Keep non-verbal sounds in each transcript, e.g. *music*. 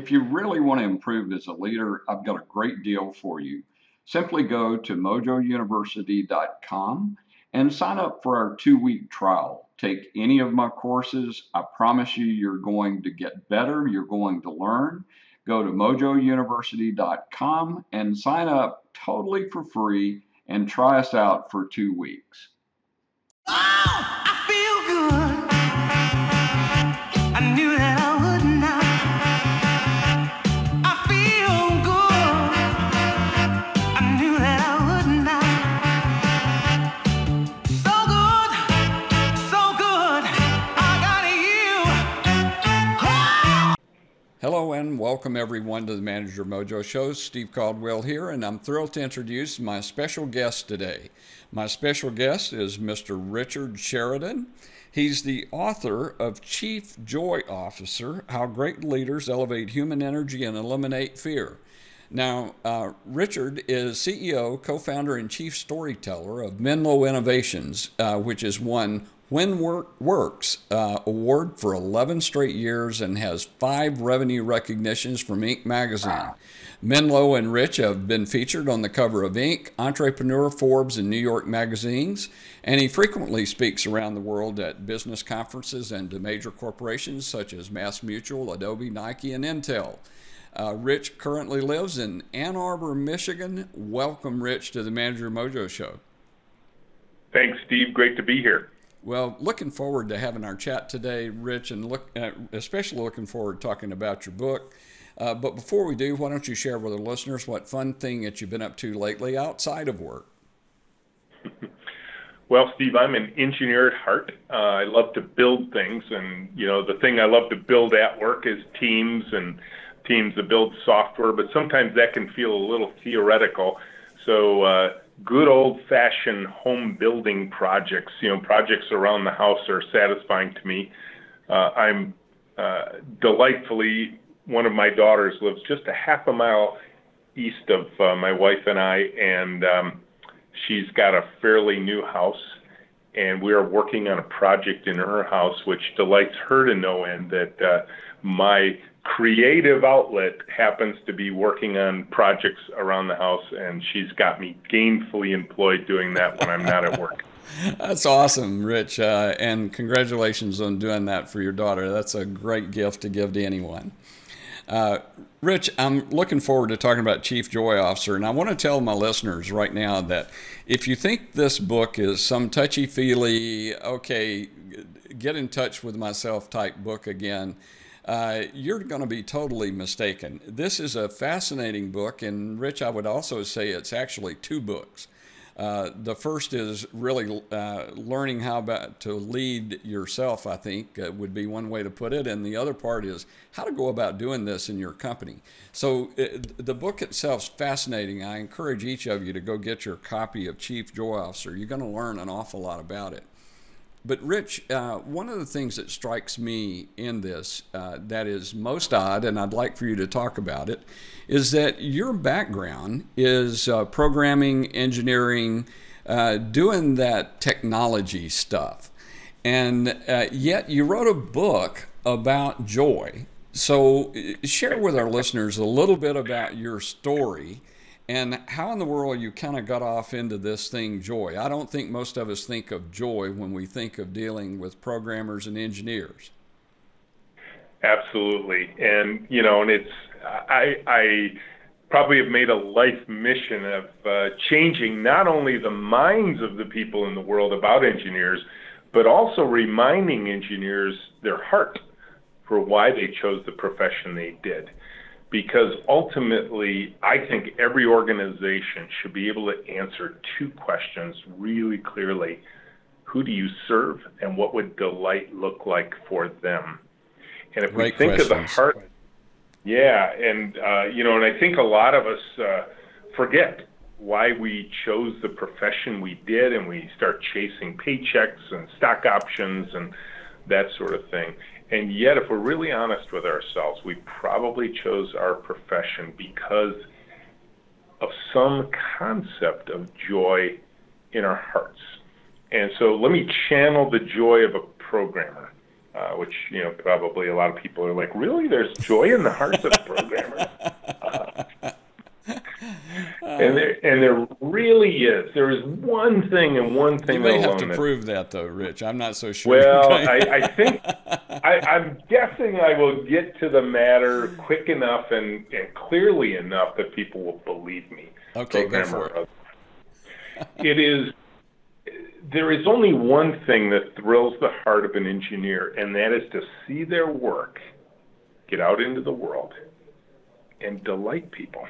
If you really want to improve as a leader, I've got a great deal for you. Simply go to mojouniversity.com and sign up for our two week trial. Take any of my courses. I promise you, you're going to get better. You're going to learn. Go to mojouniversity.com and sign up totally for free and try us out for two weeks. Oh, Welcome everyone to the Manager Mojo Show. Steve Caldwell here, and I'm thrilled to introduce my special guest today. My special guest is Mr. Richard Sheridan. He's the author of Chief Joy Officer How Great Leaders Elevate Human Energy and Eliminate Fear. Now, uh, Richard is CEO, co founder, and chief storyteller of Menlo Innovations, uh, which has won Work Works uh, award for 11 straight years and has five revenue recognitions from Inc. magazine. Menlo and Rich have been featured on the cover of Inc., Entrepreneur, Forbes, and New York magazines, and he frequently speaks around the world at business conferences and to major corporations such as Mass Mutual, Adobe, Nike, and Intel. Uh, Rich currently lives in Ann Arbor, Michigan. Welcome, Rich, to the Manager Mojo Show. Thanks, Steve. Great to be here. Well, looking forward to having our chat today, Rich, and look, uh, especially looking forward to talking about your book. Uh, but before we do, why don't you share with our listeners what fun thing that you've been up to lately outside of work? *laughs* Well, Steve, I'm an engineer at heart. Uh, I love to build things, and you know the thing I love to build at work is teams and teams that build software. But sometimes that can feel a little theoretical. So uh, good old fashioned home building projects, you know, projects around the house are satisfying to me. Uh, I'm uh, delightfully, one of my daughters lives just a half a mile east of uh, my wife and I, and um, she's got a fairly new house. And we are working on a project in her house, which delights her to no end that uh, my creative outlet happens to be working on projects around the house, and she's got me gainfully employed doing that when I'm not at work. *laughs* That's awesome, Rich, uh, and congratulations on doing that for your daughter. That's a great gift to give to anyone. Uh, Rich, I'm looking forward to talking about Chief Joy Officer, and I want to tell my listeners right now that if you think this book is some touchy feely, okay, get in touch with myself type book again, uh, you're going to be totally mistaken. This is a fascinating book, and Rich, I would also say it's actually two books. Uh, the first is really uh, learning how about to lead yourself. I think uh, would be one way to put it, and the other part is how to go about doing this in your company. So uh, the book itself is fascinating. I encourage each of you to go get your copy of Chief Joy Officer. You're going to learn an awful lot about it. But, Rich, uh, one of the things that strikes me in this uh, that is most odd, and I'd like for you to talk about it, is that your background is uh, programming, engineering, uh, doing that technology stuff. And uh, yet you wrote a book about joy. So, uh, share with our listeners a little bit about your story and how in the world you kind of got off into this thing, joy? I don't think most of us think of joy when we think of dealing with programmers and engineers. Absolutely, and you know, and it's I I probably have made a life mission of uh, changing not only the minds of the people in the world about engineers, but also reminding engineers their heart for why they chose the profession they did because ultimately, I think every organization should be able to answer two questions really clearly. who do you serve, and what would delight look like for them? And if Great we think questions. of the heart, yeah, and uh, you know, and I think a lot of us uh, forget why we chose the profession we did, and we start chasing paychecks and stock options and that sort of thing. And yet, if we're really honest with ourselves, we probably chose our profession because of some concept of joy in our hearts. And so let me channel the joy of a programmer, uh, which, you know, probably a lot of people are like, really? There's joy in the hearts of programmers? *laughs* And there, and there really is. There is one thing and one thing You may have to that- prove that, though, Rich. I'm not so sure. well, *laughs* I, I think I, I'm guessing I will get to the matter quick enough and, and clearly enough that people will believe me. Okay, go for it. *laughs* it is there is only one thing that thrills the heart of an engineer, and that is to see their work get out into the world and delight people.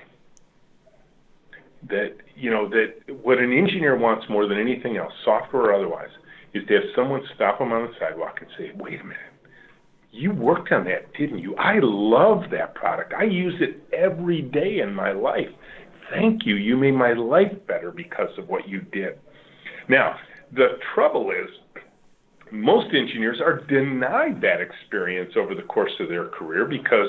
That you know that what an engineer wants more than anything else, software or otherwise, is to have someone stop them on the sidewalk and say, "Wait a minute, you worked on that, didn't you? I love that product. I use it every day in my life. Thank you. You made my life better because of what you did." Now, the trouble is, most engineers are denied that experience over the course of their career because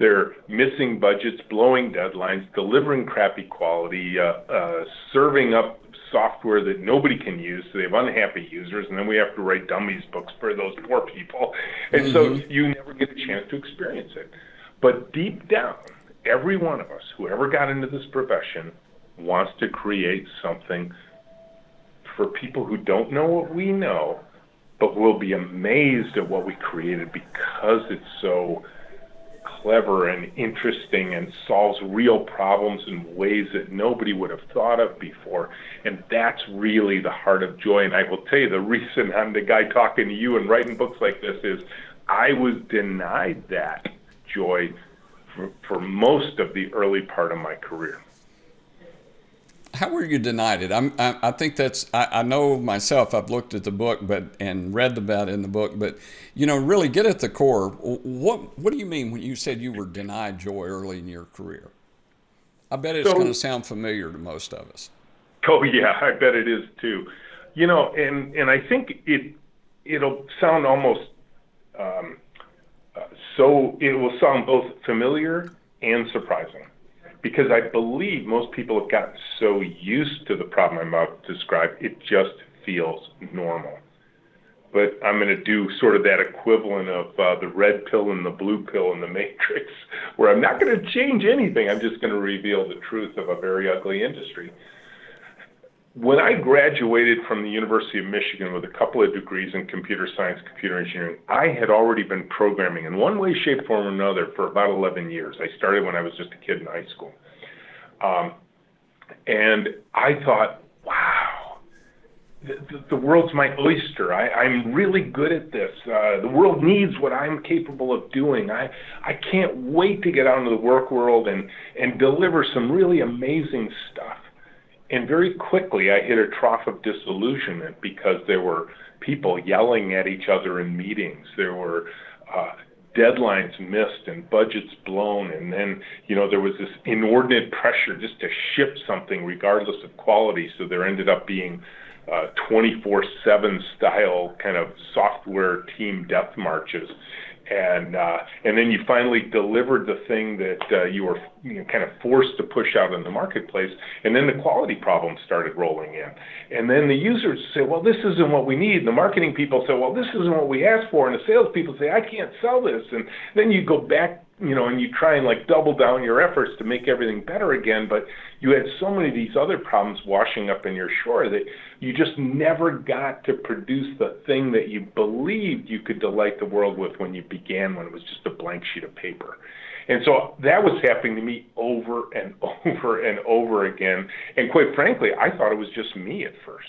they're missing budgets, blowing deadlines, delivering crappy quality, uh, uh, serving up software that nobody can use, so they have unhappy users, and then we have to write dummies books for those poor people. And so you never get a chance to experience it. But deep down, every one of us, whoever got into this profession, wants to create something for people who don't know what we know, but will be amazed at what we created because it's so clever and interesting and solves real problems in ways that nobody would have thought of before. And that's really the heart of joy. And I will tell you, the reason I'm the guy talking to you and writing books like this is I was denied that joy for, for most of the early part of my career. How were you denied it? I'm, I, I think that's. I, I know myself. I've looked at the book, but and read about it in the book. But you know, really get at the core. What What do you mean when you said you were denied joy early in your career? I bet it's So- going to sound familiar to most of us. Oh *laughs* yeah, I bet it is too. You know, and and I think it it'll sound almost um, uh, so it will sound both familiar and surprising because I believe most people have gotten so used to the problem I'm about to describe, it just feels normal. But I'm going to do sort of that equivalent of uh, the red pill and the blue pill in the Matrix, *laughs* where I'm not going to change anything. I'm just going to reveal the truth of a very ugly industry when I graduated from the University of Michigan with a couple of degrees in computer science, computer engineering, I had already been programming in one way, shape, form, or another for about 11 years. I started when I was just a kid in high school. Um, and I thought, wow, the, the, the world's my oyster. I, I'm really good at this. Uh, the world needs what I'm capable of doing. I, I can't wait to get out into the work world and, and deliver some really amazing stuff. And very quickly, I hit a trough of disillusionment because there were people yelling at each other in meetings. There were uh, deadlines missed and budgets blown. And then, you know, there was this inordinate pressure just to ship something regardless of quality. So there ended up being 24 7 style kind of software team death marches. And uh, and then you finally delivered the thing that uh, you were you know, kind of forced to push out in the marketplace, and then the quality problems started rolling in, and then the users say, well, this isn't what we need. And the marketing people say, well, this isn't what we asked for, and the salespeople say, I can't sell this, and then you go back, you know, and you try and like double down your efforts to make everything better again, but you had so many of these other problems washing up in your shore that you just never got to produce the thing that you believed you could delight the world with when you began, when it was just a blank sheet of paper. And so that was happening to me over and *laughs* over and over again. And quite frankly, I thought it was just me at first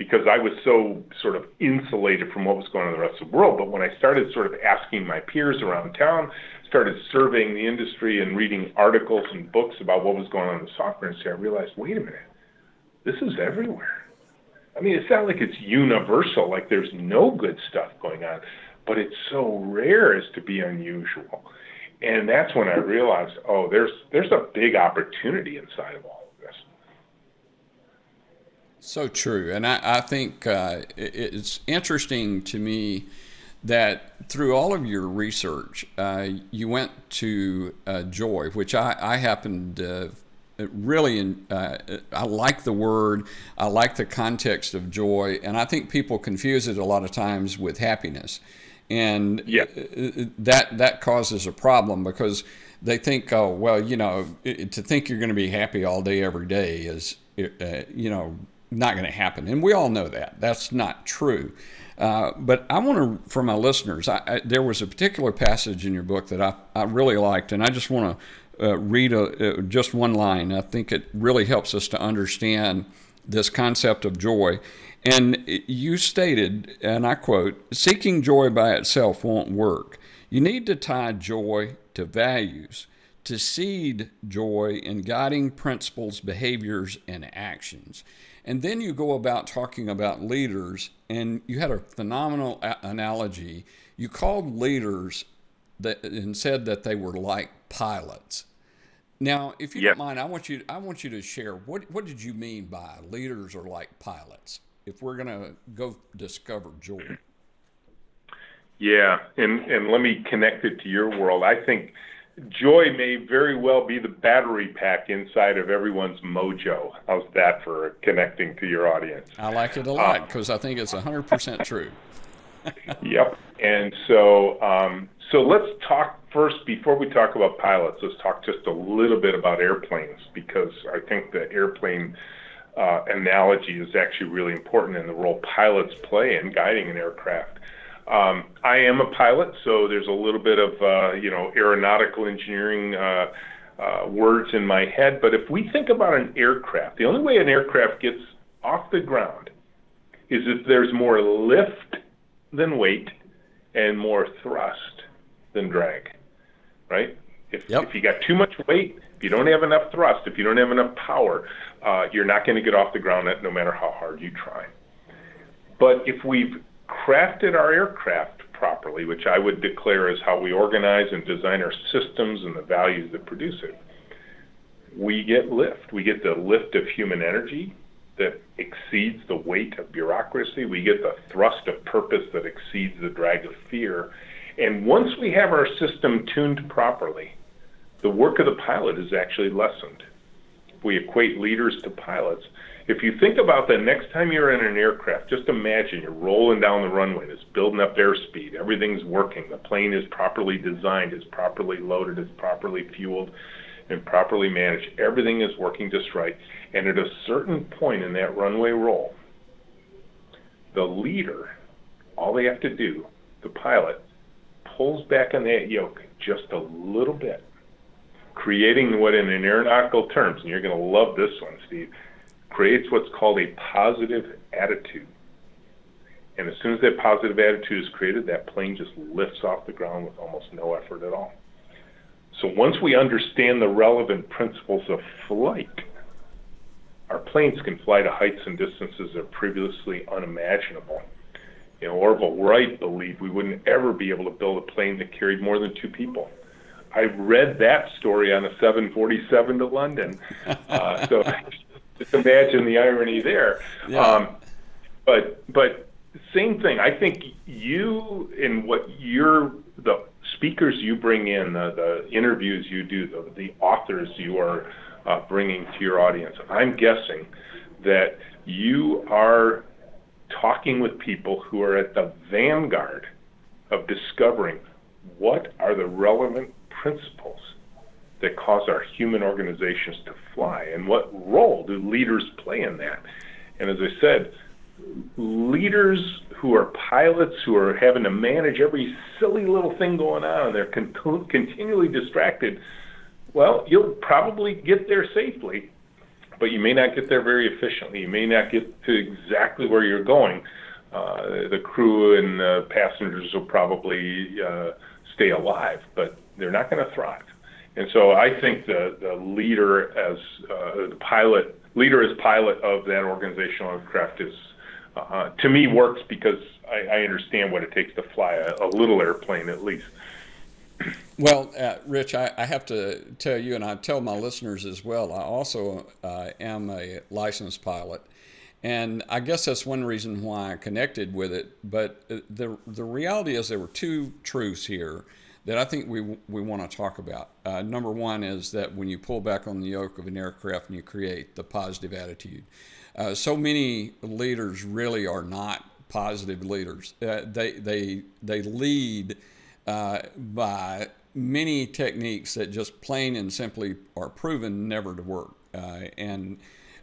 because I was so sort of insulated from what was going on in the rest of the world. But when I started sort of asking my peers around town, started surveying the industry and reading articles and books about what was going on in the software industry, I realized, wait a minute, this is everywhere. I mean, it's not like it's universal, like there's no good stuff going on, but it's so rare as to be unusual. And that's when I realized, oh, there's there's a big opportunity inside of all. So true, and I, I think uh, it, it's interesting to me that through all of your research, uh, you went to uh, joy, which I, I happened really uh, I like the word, I like the context of joy, and I think people confuse it a lot of times with happiness, and yeah. that that causes a problem because they think, oh well, you know, to think you're going to be happy all day every day is, uh, you know, not going to happen, and we all know that that's not true. Uh, but I want to, for my listeners, I, I, there was a particular passage in your book that I, I really liked, and I just want to uh, read a, uh, just one line. I think it really helps us to understand this concept of joy. And you stated, and I quote, seeking joy by itself won't work. You need to tie joy to values, to seed joy in guiding principles, behaviors, and actions. And then you go about talking about leaders, and you had a phenomenal a- analogy. You called leaders that, and said that they were like pilots. Now, if you don't mind, I want you I want you to share what what did you mean by leaders are like pilots? If we're going to go discover joy. Yeah, and and let me connect it to your world. I think joy may very well be the battery pack inside of everyone's mojo. How's that for connecting to your audience? I like it a lot because um, I think it's 100% true. *laughs* yep. And so um, so let's talk first, before we talk about pilots, let's talk just a little bit about airplanes because I think the airplane uh, analogy is actually really important in the role pilots play in guiding an aircraft. Um, I am a pilot, so there's a little bit of uh, you know aeronautical engineering uh, uh, words in my head. But if we think about an aircraft, the only way an aircraft gets off the ground is if there's more lift than weight and more thrust than drag, right? If, yep. if you got too much weight, if you don't have enough thrust, if you don't have enough power, uh, you're not going to get off the ground no matter how hard you try. But if we've crafted our aircraft properly, which I would declare is how we organize and design our systems and the values that produce it, we get lift. We get the lift of human energy that exceeds the weight of bureaucracy. We get the thrust of purpose that exceeds the drag of fear. And once we have our system tuned properly, the work of the pilot is actually lessened. We equate leaders to pilots. If you think about the next time you're in an aircraft, just imagine you're rolling down the runway, it's building up airspeed, everything's working, the plane is properly designed, is properly loaded, is properly fueled, and properly managed. Everything is working just right. And at a certain point in that runway roll, the leader, all they have to do, the pilot, pulls back on that yoke just a little bit, creating what in an aeronautical terms, and you're going to love this one, Steve, creates what's called a positive attitude. And as soon as that positive attitude is created, that plane just lifts off the ground with almost no effort at all. So once we understand the relevant principles of flight, our planes can fly to heights and distances that are previously unimaginable. You know, Orville Wright believed we wouldn't ever be able to build a plane that carried more than two people. I read that story on a 747 to London. *laughs* Uh, so just imagine the irony there. Yeah. Um, but but same thing. I think you and what you're the speakers you bring in, the, the interviews you do, the, the authors you are uh, bringing to your audience. I'm guessing that you are talking with people who are at the vanguard of discovering what are the relevant principles that cause our human organizations to fly and what role do leaders play in that and as i said leaders who are pilots who are having to manage every silly little thing going on and they're con- continually distracted well you'll probably get there safely but you may not get there very efficiently. You may not get to exactly where you're going. Uh, the crew and the passengers will probably uh, stay alive, but they're not going to thrive. And so I think the, the leader as uh, the pilot, leader as pilot of that organizational aircraft is uh, to me works because I, I, understand what it takes to fly a, a little airplane at least. Well, uh, Rich, I, I, have to tell you, and I tell my listeners as well, I also uh, am a licensed pilot. And I guess that's one reason why I connected with it. But uh, the, the reality is, there were two truths here that I think we, we want to talk about. Uh, number one is that when you pull back on the yoke of an aircraft and you create the positive attitude, uh, so many leaders really are not positive leaders. Uh, they, they, they lead uh, by many techniques that just plain and simply are proven never to work. Uh, and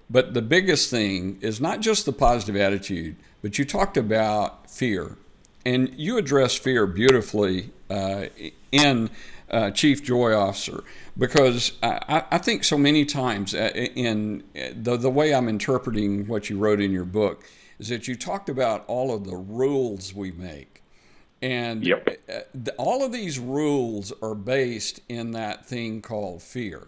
but the biggest thing is not just the positive attitude, but you talked about fear, and you address fear beautifully in uh, Chief Joy Officer because I, I, think so many times uh, in the, the way I'm interpreting what you wrote in your book is that you talked about all of the rules we make and yep. Uh, all of these rules are based in that thing called fear.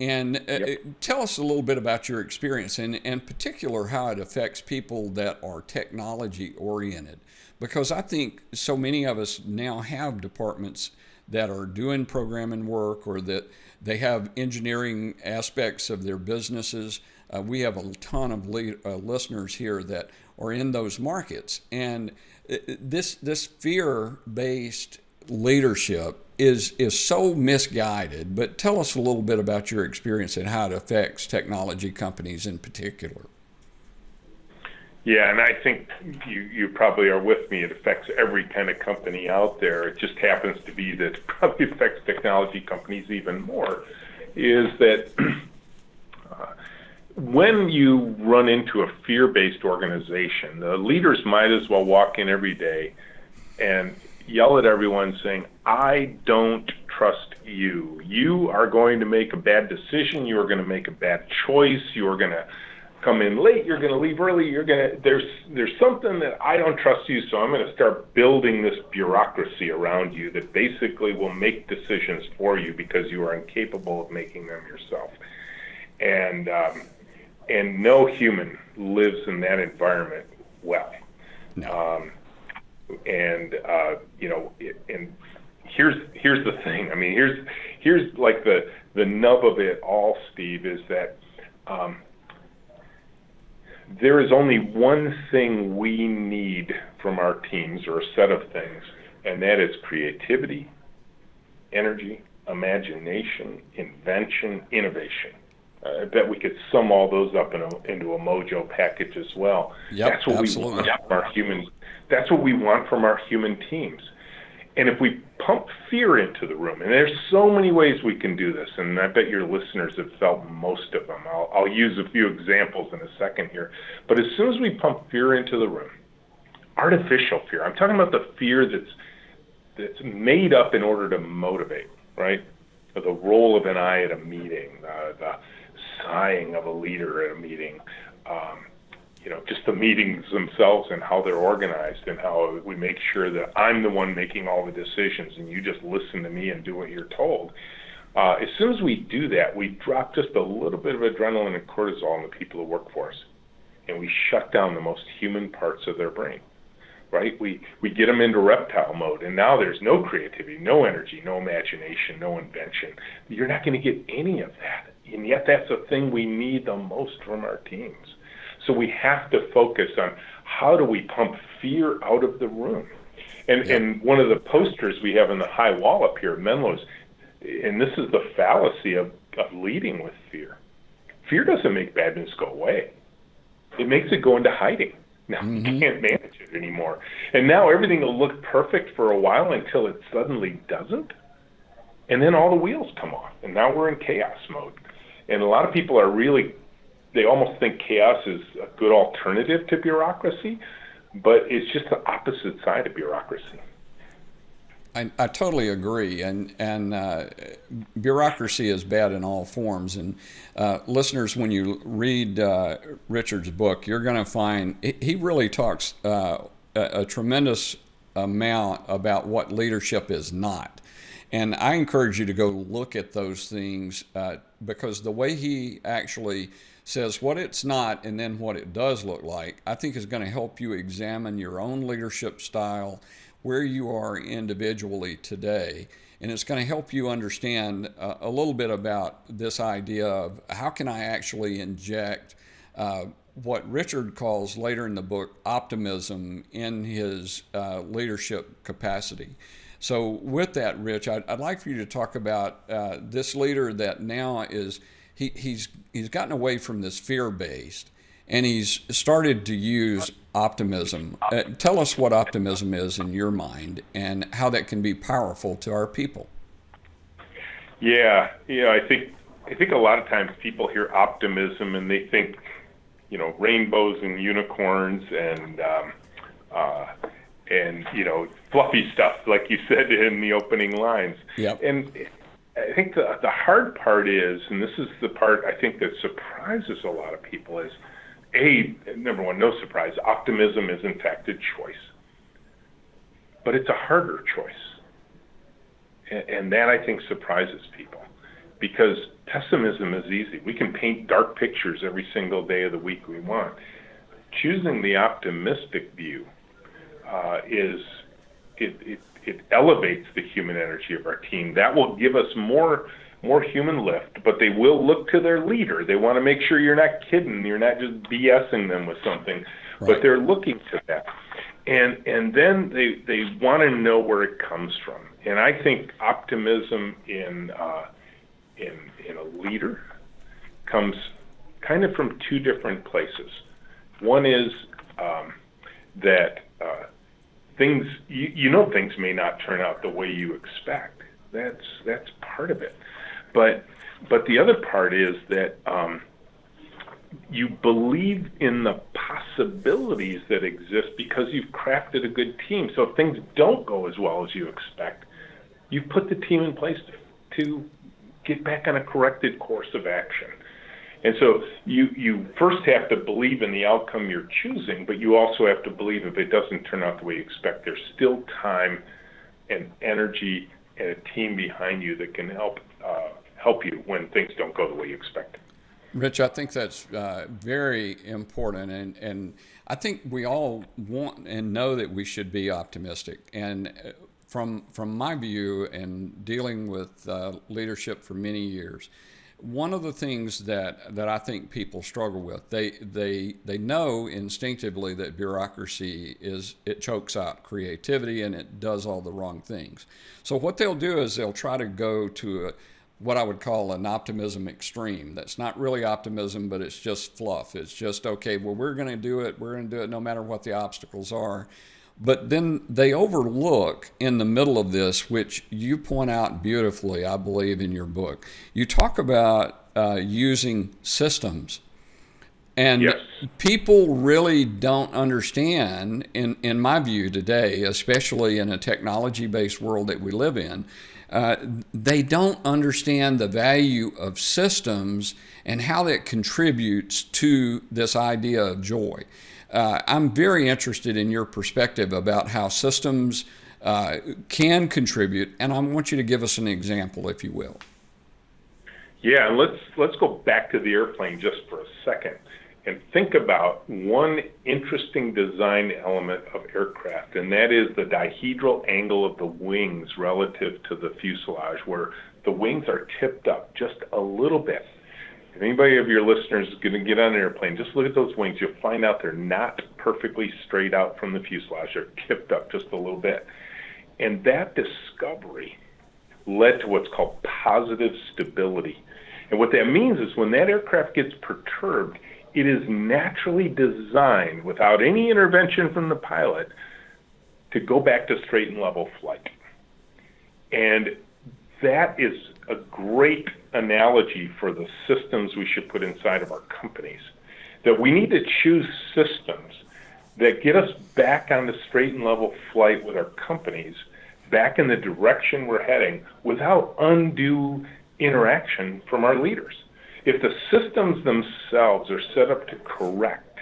And uh, yep. tell us a little bit about your experience and, in particular, how it affects people that are technology oriented. Because I think so many of us now have departments that are doing programming work or that they have engineering aspects of their businesses. Uh, we have a ton of uh, listeners here that are in those markets. And this this fear based leadership is is so misguided. But tell us a little bit about your experience and how it affects technology companies in particular. Yeah, and I think you you probably are with me. It affects every kind of company out there. It just happens to be that it probably affects technology companies even more. Is that uh, when you run into a fear based organization, the leaders might as well walk in every day and yell at everyone saying, I don't trust you. You are going to make a bad decision. You are going to make a bad choice. You are going to come in late. You're going to leave early. You're going to, there's, there's something that I don't trust you. So I'm going to start building this bureaucracy around you that basically will make decisions for you because you are incapable of making them yourself. And, um, and no human lives in that environment well. No. Um, and uh, you know, it, and here's here's the thing. I mean, here's here's like the the nub of it all, Steve, is that um, there is only one thing we need from our teams, or a set of things, and that is creativity, energy, imagination, invention, innovation. Uh, I bet we could sum all those up in a, into a mojo package as well. Yep, that's what absolutely. we want from our human. That's what we want from our human teams. And if we pump fear into the room, and there's so many ways we can do this, and I bet your listeners have felt most of them. I'll, I'll use a few examples in a second here. But as soon as we pump fear into the room, artificial fear. I'm talking about the fear that's that's made up in order to motivate, right? The roll of an eye at a meeting, uh, the sighing of a leader at a meeting. Um, you know, just the meetings themselves and how they're organized and how we make sure that I'm the one making all the decisions and you just listen to me and do what you're told. Uh, as soon as we do that, we drop just a little bit of adrenaline and cortisol in the people who work for us, and we shut down the most human parts of their brain. Right? We we get them into reptile mode, and now there's no creativity, no energy, no imagination, no invention. You're not going to get any of that and yet that's the thing we need the most from our teams. So we have to focus on how do we pump fear out of the room. And yeah. and one of the posters we have in the high wall up here at Menlo's, and this is the fallacy of, of leading with fear. Fear doesn't make bad news go away. It makes it go into hiding. Now mm-hmm. you can't manage it anymore. And now everything will look perfect for a while until it suddenly doesn't. And then all the wheels come off. And now we're in chaos mode. And a lot of people are really, they almost think chaos is a good alternative to bureaucracy, but it's just the opposite side of bureaucracy. I, I totally agree, and and uh, bureaucracy is bad in all forms. And uh, listeners, when you read uh, Richard's book, you're going to find he really talks uh, a, a tremendous amount about what leadership is not. And I encourage you to go look at those things uh, because the way he actually says what it's not and then what it does look like, I think is going to help you examine your own leadership style, where you are individually today. And it's going to help you understand uh, a little bit about this idea of how can I actually inject uh, what Richard calls later in the book optimism in his uh, leadership capacity. So, with that, Rich, I'd, I'd like for you to talk about uh, this leader that now is he, he's he's gotten away from this fear based, and he's started to use optimism. Uh, tell us what optimism is in your mind, and how that can be powerful to our people. Yeah, yeah, I think I think a lot of times people hear optimism and they think, you know, rainbows and unicorns and um, uh, and you know fluffy stuff like you said in the opening lines. Yep. And I think the the hard part is, and this is the part I think that surprises a lot of people is, a number one, no surprise, optimism is in fact a choice, but it's a harder choice, and, and that I think surprises people because pessimism is easy. We can paint dark pictures every single day of the week we want. Choosing the optimistic view uh, is it, it it elevates the human energy of our team. That will give us more more human lift, but they will look to their leader. They want to make sure you're not kidding, you're not just BSing them with something, right. but they're looking to that. And and then they they want to know where it comes from. And I think optimism in uh, in in a leader comes kind of from two different places. One is um, that uh, things you, you know things may not turn out the way you expect. That's that's part of it. But but the other part is that um, you believe in the possibilities that exist because you've crafted a good team. So if things don't go as well as you expect, you've put the team in place to, to get back on a corrected course of action. And so you you first have to believe in the outcome you're choosing, but you also have to believe if it doesn't turn out the way you expect, there's still time and energy and a team behind you that can help uh, help you when things don't go the way you expect. Rich, I think that's uh, very important, and and I think we all want and know that we should be optimistic. And uh, from from my view, and dealing with uh, leadership for many years one of the things that, that I think people struggle with, they, they, they know instinctively that bureaucracy is, it chokes out creativity and it does all the wrong things. So what they'll do is they'll try to go to a, what I would call an optimism extreme. That's not really optimism, but it's just fluff. It's just, okay, well, we're going to do it. We're going to do it no matter what the obstacles are. But then they overlook in the middle of this, which you point out beautifully, I believe, in your book. You talk about uh, using systems. And yes. people really don't understand, in, in my view today, especially in a technology based world that we live in, uh, they don't understand the value of systems and how that contributes to this idea of joy. Uh, I'm very interested in your perspective about how systems uh, can contribute, and I want you to give us an example, if you will. Yeah, let's let's go back to the airplane just for a second and think about one interesting design element of aircraft, and that is the dihedral angle of the wings relative to the fuselage, where the wings are tipped up just a little bit if anybody of your listeners is going to get on an airplane, just look at those wings. You'll find out they're not perfectly straight out from the fuselage. They're tipped up just a little bit. And that discovery led to what's called positive stability. And what that means is when that aircraft gets perturbed, it is naturally designed without any intervention from the pilot to go back to straight and level flight. And that is a great analogy for the systems we should put inside of our companies. That we need to choose systems that get us back on the straight and level flight with our companies, back in the direction we're heading without undue interaction from our leaders. If the systems themselves are set up to correct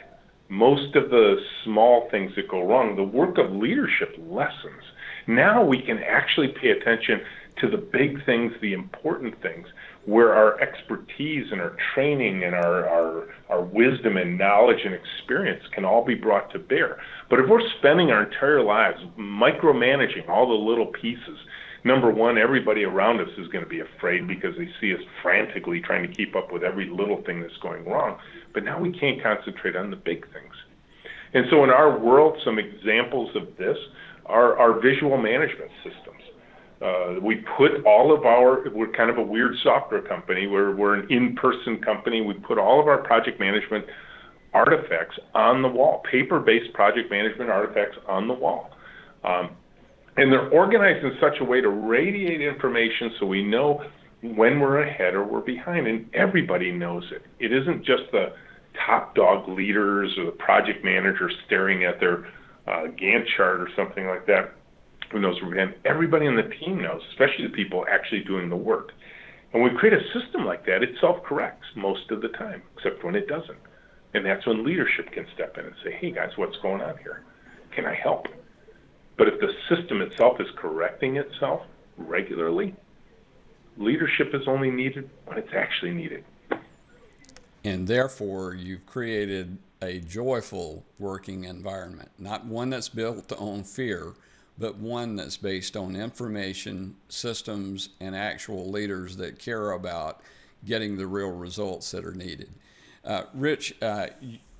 most of the small things that go wrong, the work of leadership lessens. Now we can actually pay attention to the big things, the important things, where our expertise and our training and our, our, our wisdom and knowledge and experience can all be brought to bear. But if we're spending our entire lives micromanaging all the little pieces, number one, everybody around us is going to be afraid because they see us frantically trying to keep up with every little thing that's going wrong. But now we can't concentrate on the big things. And so in our world, some examples of this are our visual management systems. Uh, we put all of our, we're kind of a weird software company. We're, we're an in person company. We put all of our project management artifacts on the wall, paper based project management artifacts on the wall. Um, and they're organized in such a way to radiate information so we know when we're ahead or we're behind, and everybody knows it. It isn't just the top dog leaders or the project manager staring at their uh, Gantt chart or something like that who knows where we're. Everybody on the team knows, especially the people actually doing the work. And when we create a system like that, it self corrects most of the time, except when it doesn't. And that's when leadership can step in and say, hey guys, what's going on here? Can I help? But if the system itself is correcting itself regularly, leadership is only needed when it's actually needed. And therefore, you've created a joyful working environment, not one that's built on fear, but one that's based on information, systems, and actual leaders that care about getting the real results that are needed. Uh, Rich, uh,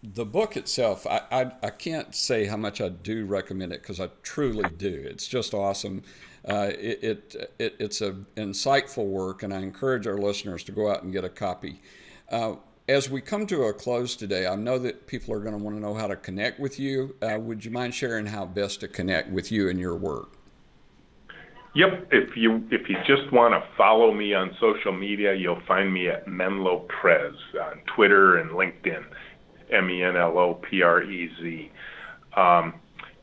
the book itself, I, I, I, can't say how much I do recommend it because I truly do. It's just awesome. Uh, it, it, it, it's an insightful work, and I encourage our listeners to go out and get a copy. Uh, as we come to a close today, I know that people are going to want to know how to connect with you. Uh, would you mind sharing how best to connect with you and your work? Yep. If you if you just want to follow me on social media, you'll find me at Menlo Prez on Twitter and LinkedIn. M E N L O P R E Z. Um,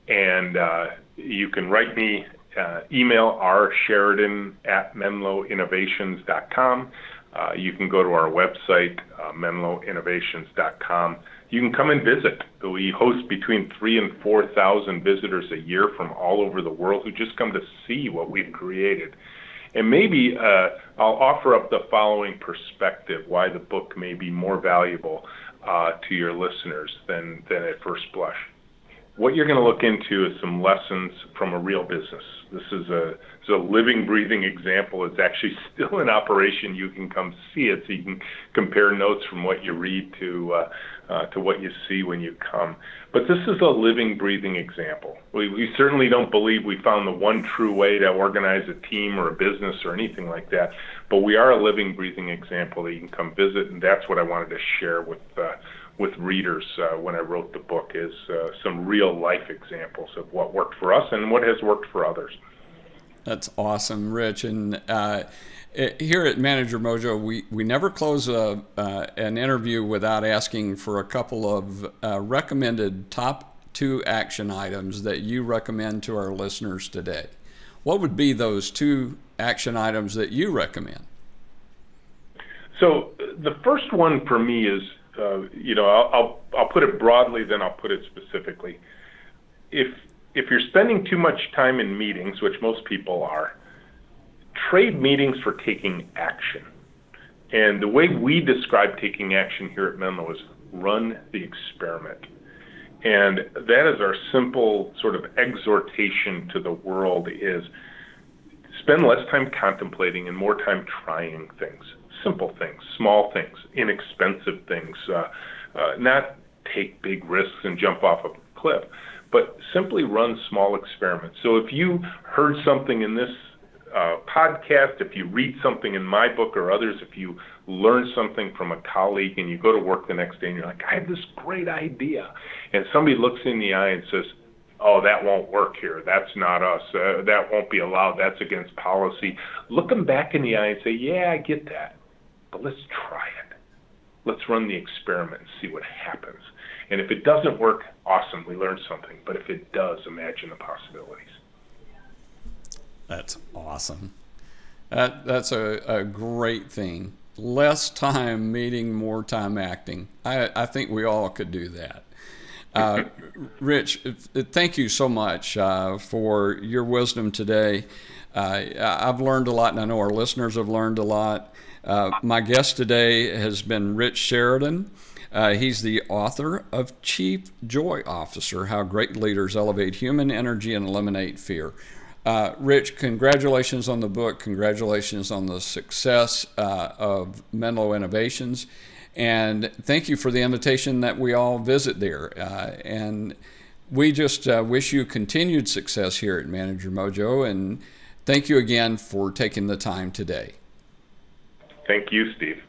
and uh, you can write me uh, email r sheridan at menloinnovations.com. Uh, you can go to our website, uh, menloinnovations.com. You can come and visit. We host between three and 4,000 visitors a year from all over the world who just come to see what we've created. And maybe uh, I'll offer up the following perspective why the book may be more valuable uh, to your listeners than, than at first blush. What you're going to look into is some lessons from a real business. This is a, is a living, breathing example. It's actually *laughs* still in operation. You can come see it, so you can compare notes from what you read to uh, uh, to what you see when you come. But this is a living, breathing example. We, we certainly don't believe we found the one true way to organize a team or a business or anything like that. But we are a living, breathing example that you can come visit, and that's what I wanted to share with. Uh, with readers uh, when I wrote the book is uh, some real life examples of what worked for us and what has worked for others. That's awesome, Rich. And uh, here at Manager Mojo, we, we never close a, uh, an interview without asking for a couple of uh, recommended top two action items that you recommend to our listeners today. What would be those two action items that you recommend? So the first one for me is, uh, you know, I'll, I'll, I'll put it broadly, then I'll put it specifically. If if you're spending too much time in meetings, which most people are, trade meetings for taking action. And the way we describe taking action here at Menlo is run the experiment. And that is our simple sort of exhortation to the world is spend less time contemplating and more time trying things. Simple things, small things, inexpensive things, uh, uh, not take big risks and jump off a cliff but simply run small experiments. So if you heard something in this uh, podcast, if you read something in my book or others, if you learn something from a colleague and you go to work the next day and you're like, I have this great idea, and somebody looks in the eye and says, Oh, that won't work here. That's not us. Uh, that won't be allowed. That's against policy. Look them back in the eye and say, Yeah, I get that, but let's try it. Let's run the experiment and see what happens. And if it doesn't work, awesome, we learned something. But if it does, imagine the possibilities. That's awesome. That, that's a, a great thing. Less time meeting, more time acting. I, I think we all could do that. Uh, *laughs* Rich, thank you so much uh, for your wisdom today. Uh, I've learned a lot, and I know our listeners have learned a lot. Uh, my guest today has been Rich Sheridan. Uh, he's the author of Chief Joy Officer How Great Leaders Elevate Human Energy and Eliminate Fear. Uh, Rich, congratulations on the book. Congratulations on the success uh, of Menlo Innovations. And thank you for the invitation that we all visit there. Uh, and we just uh, wish you continued success here at Manager Mojo. And thank you again for taking the time today. Thank you, Steve.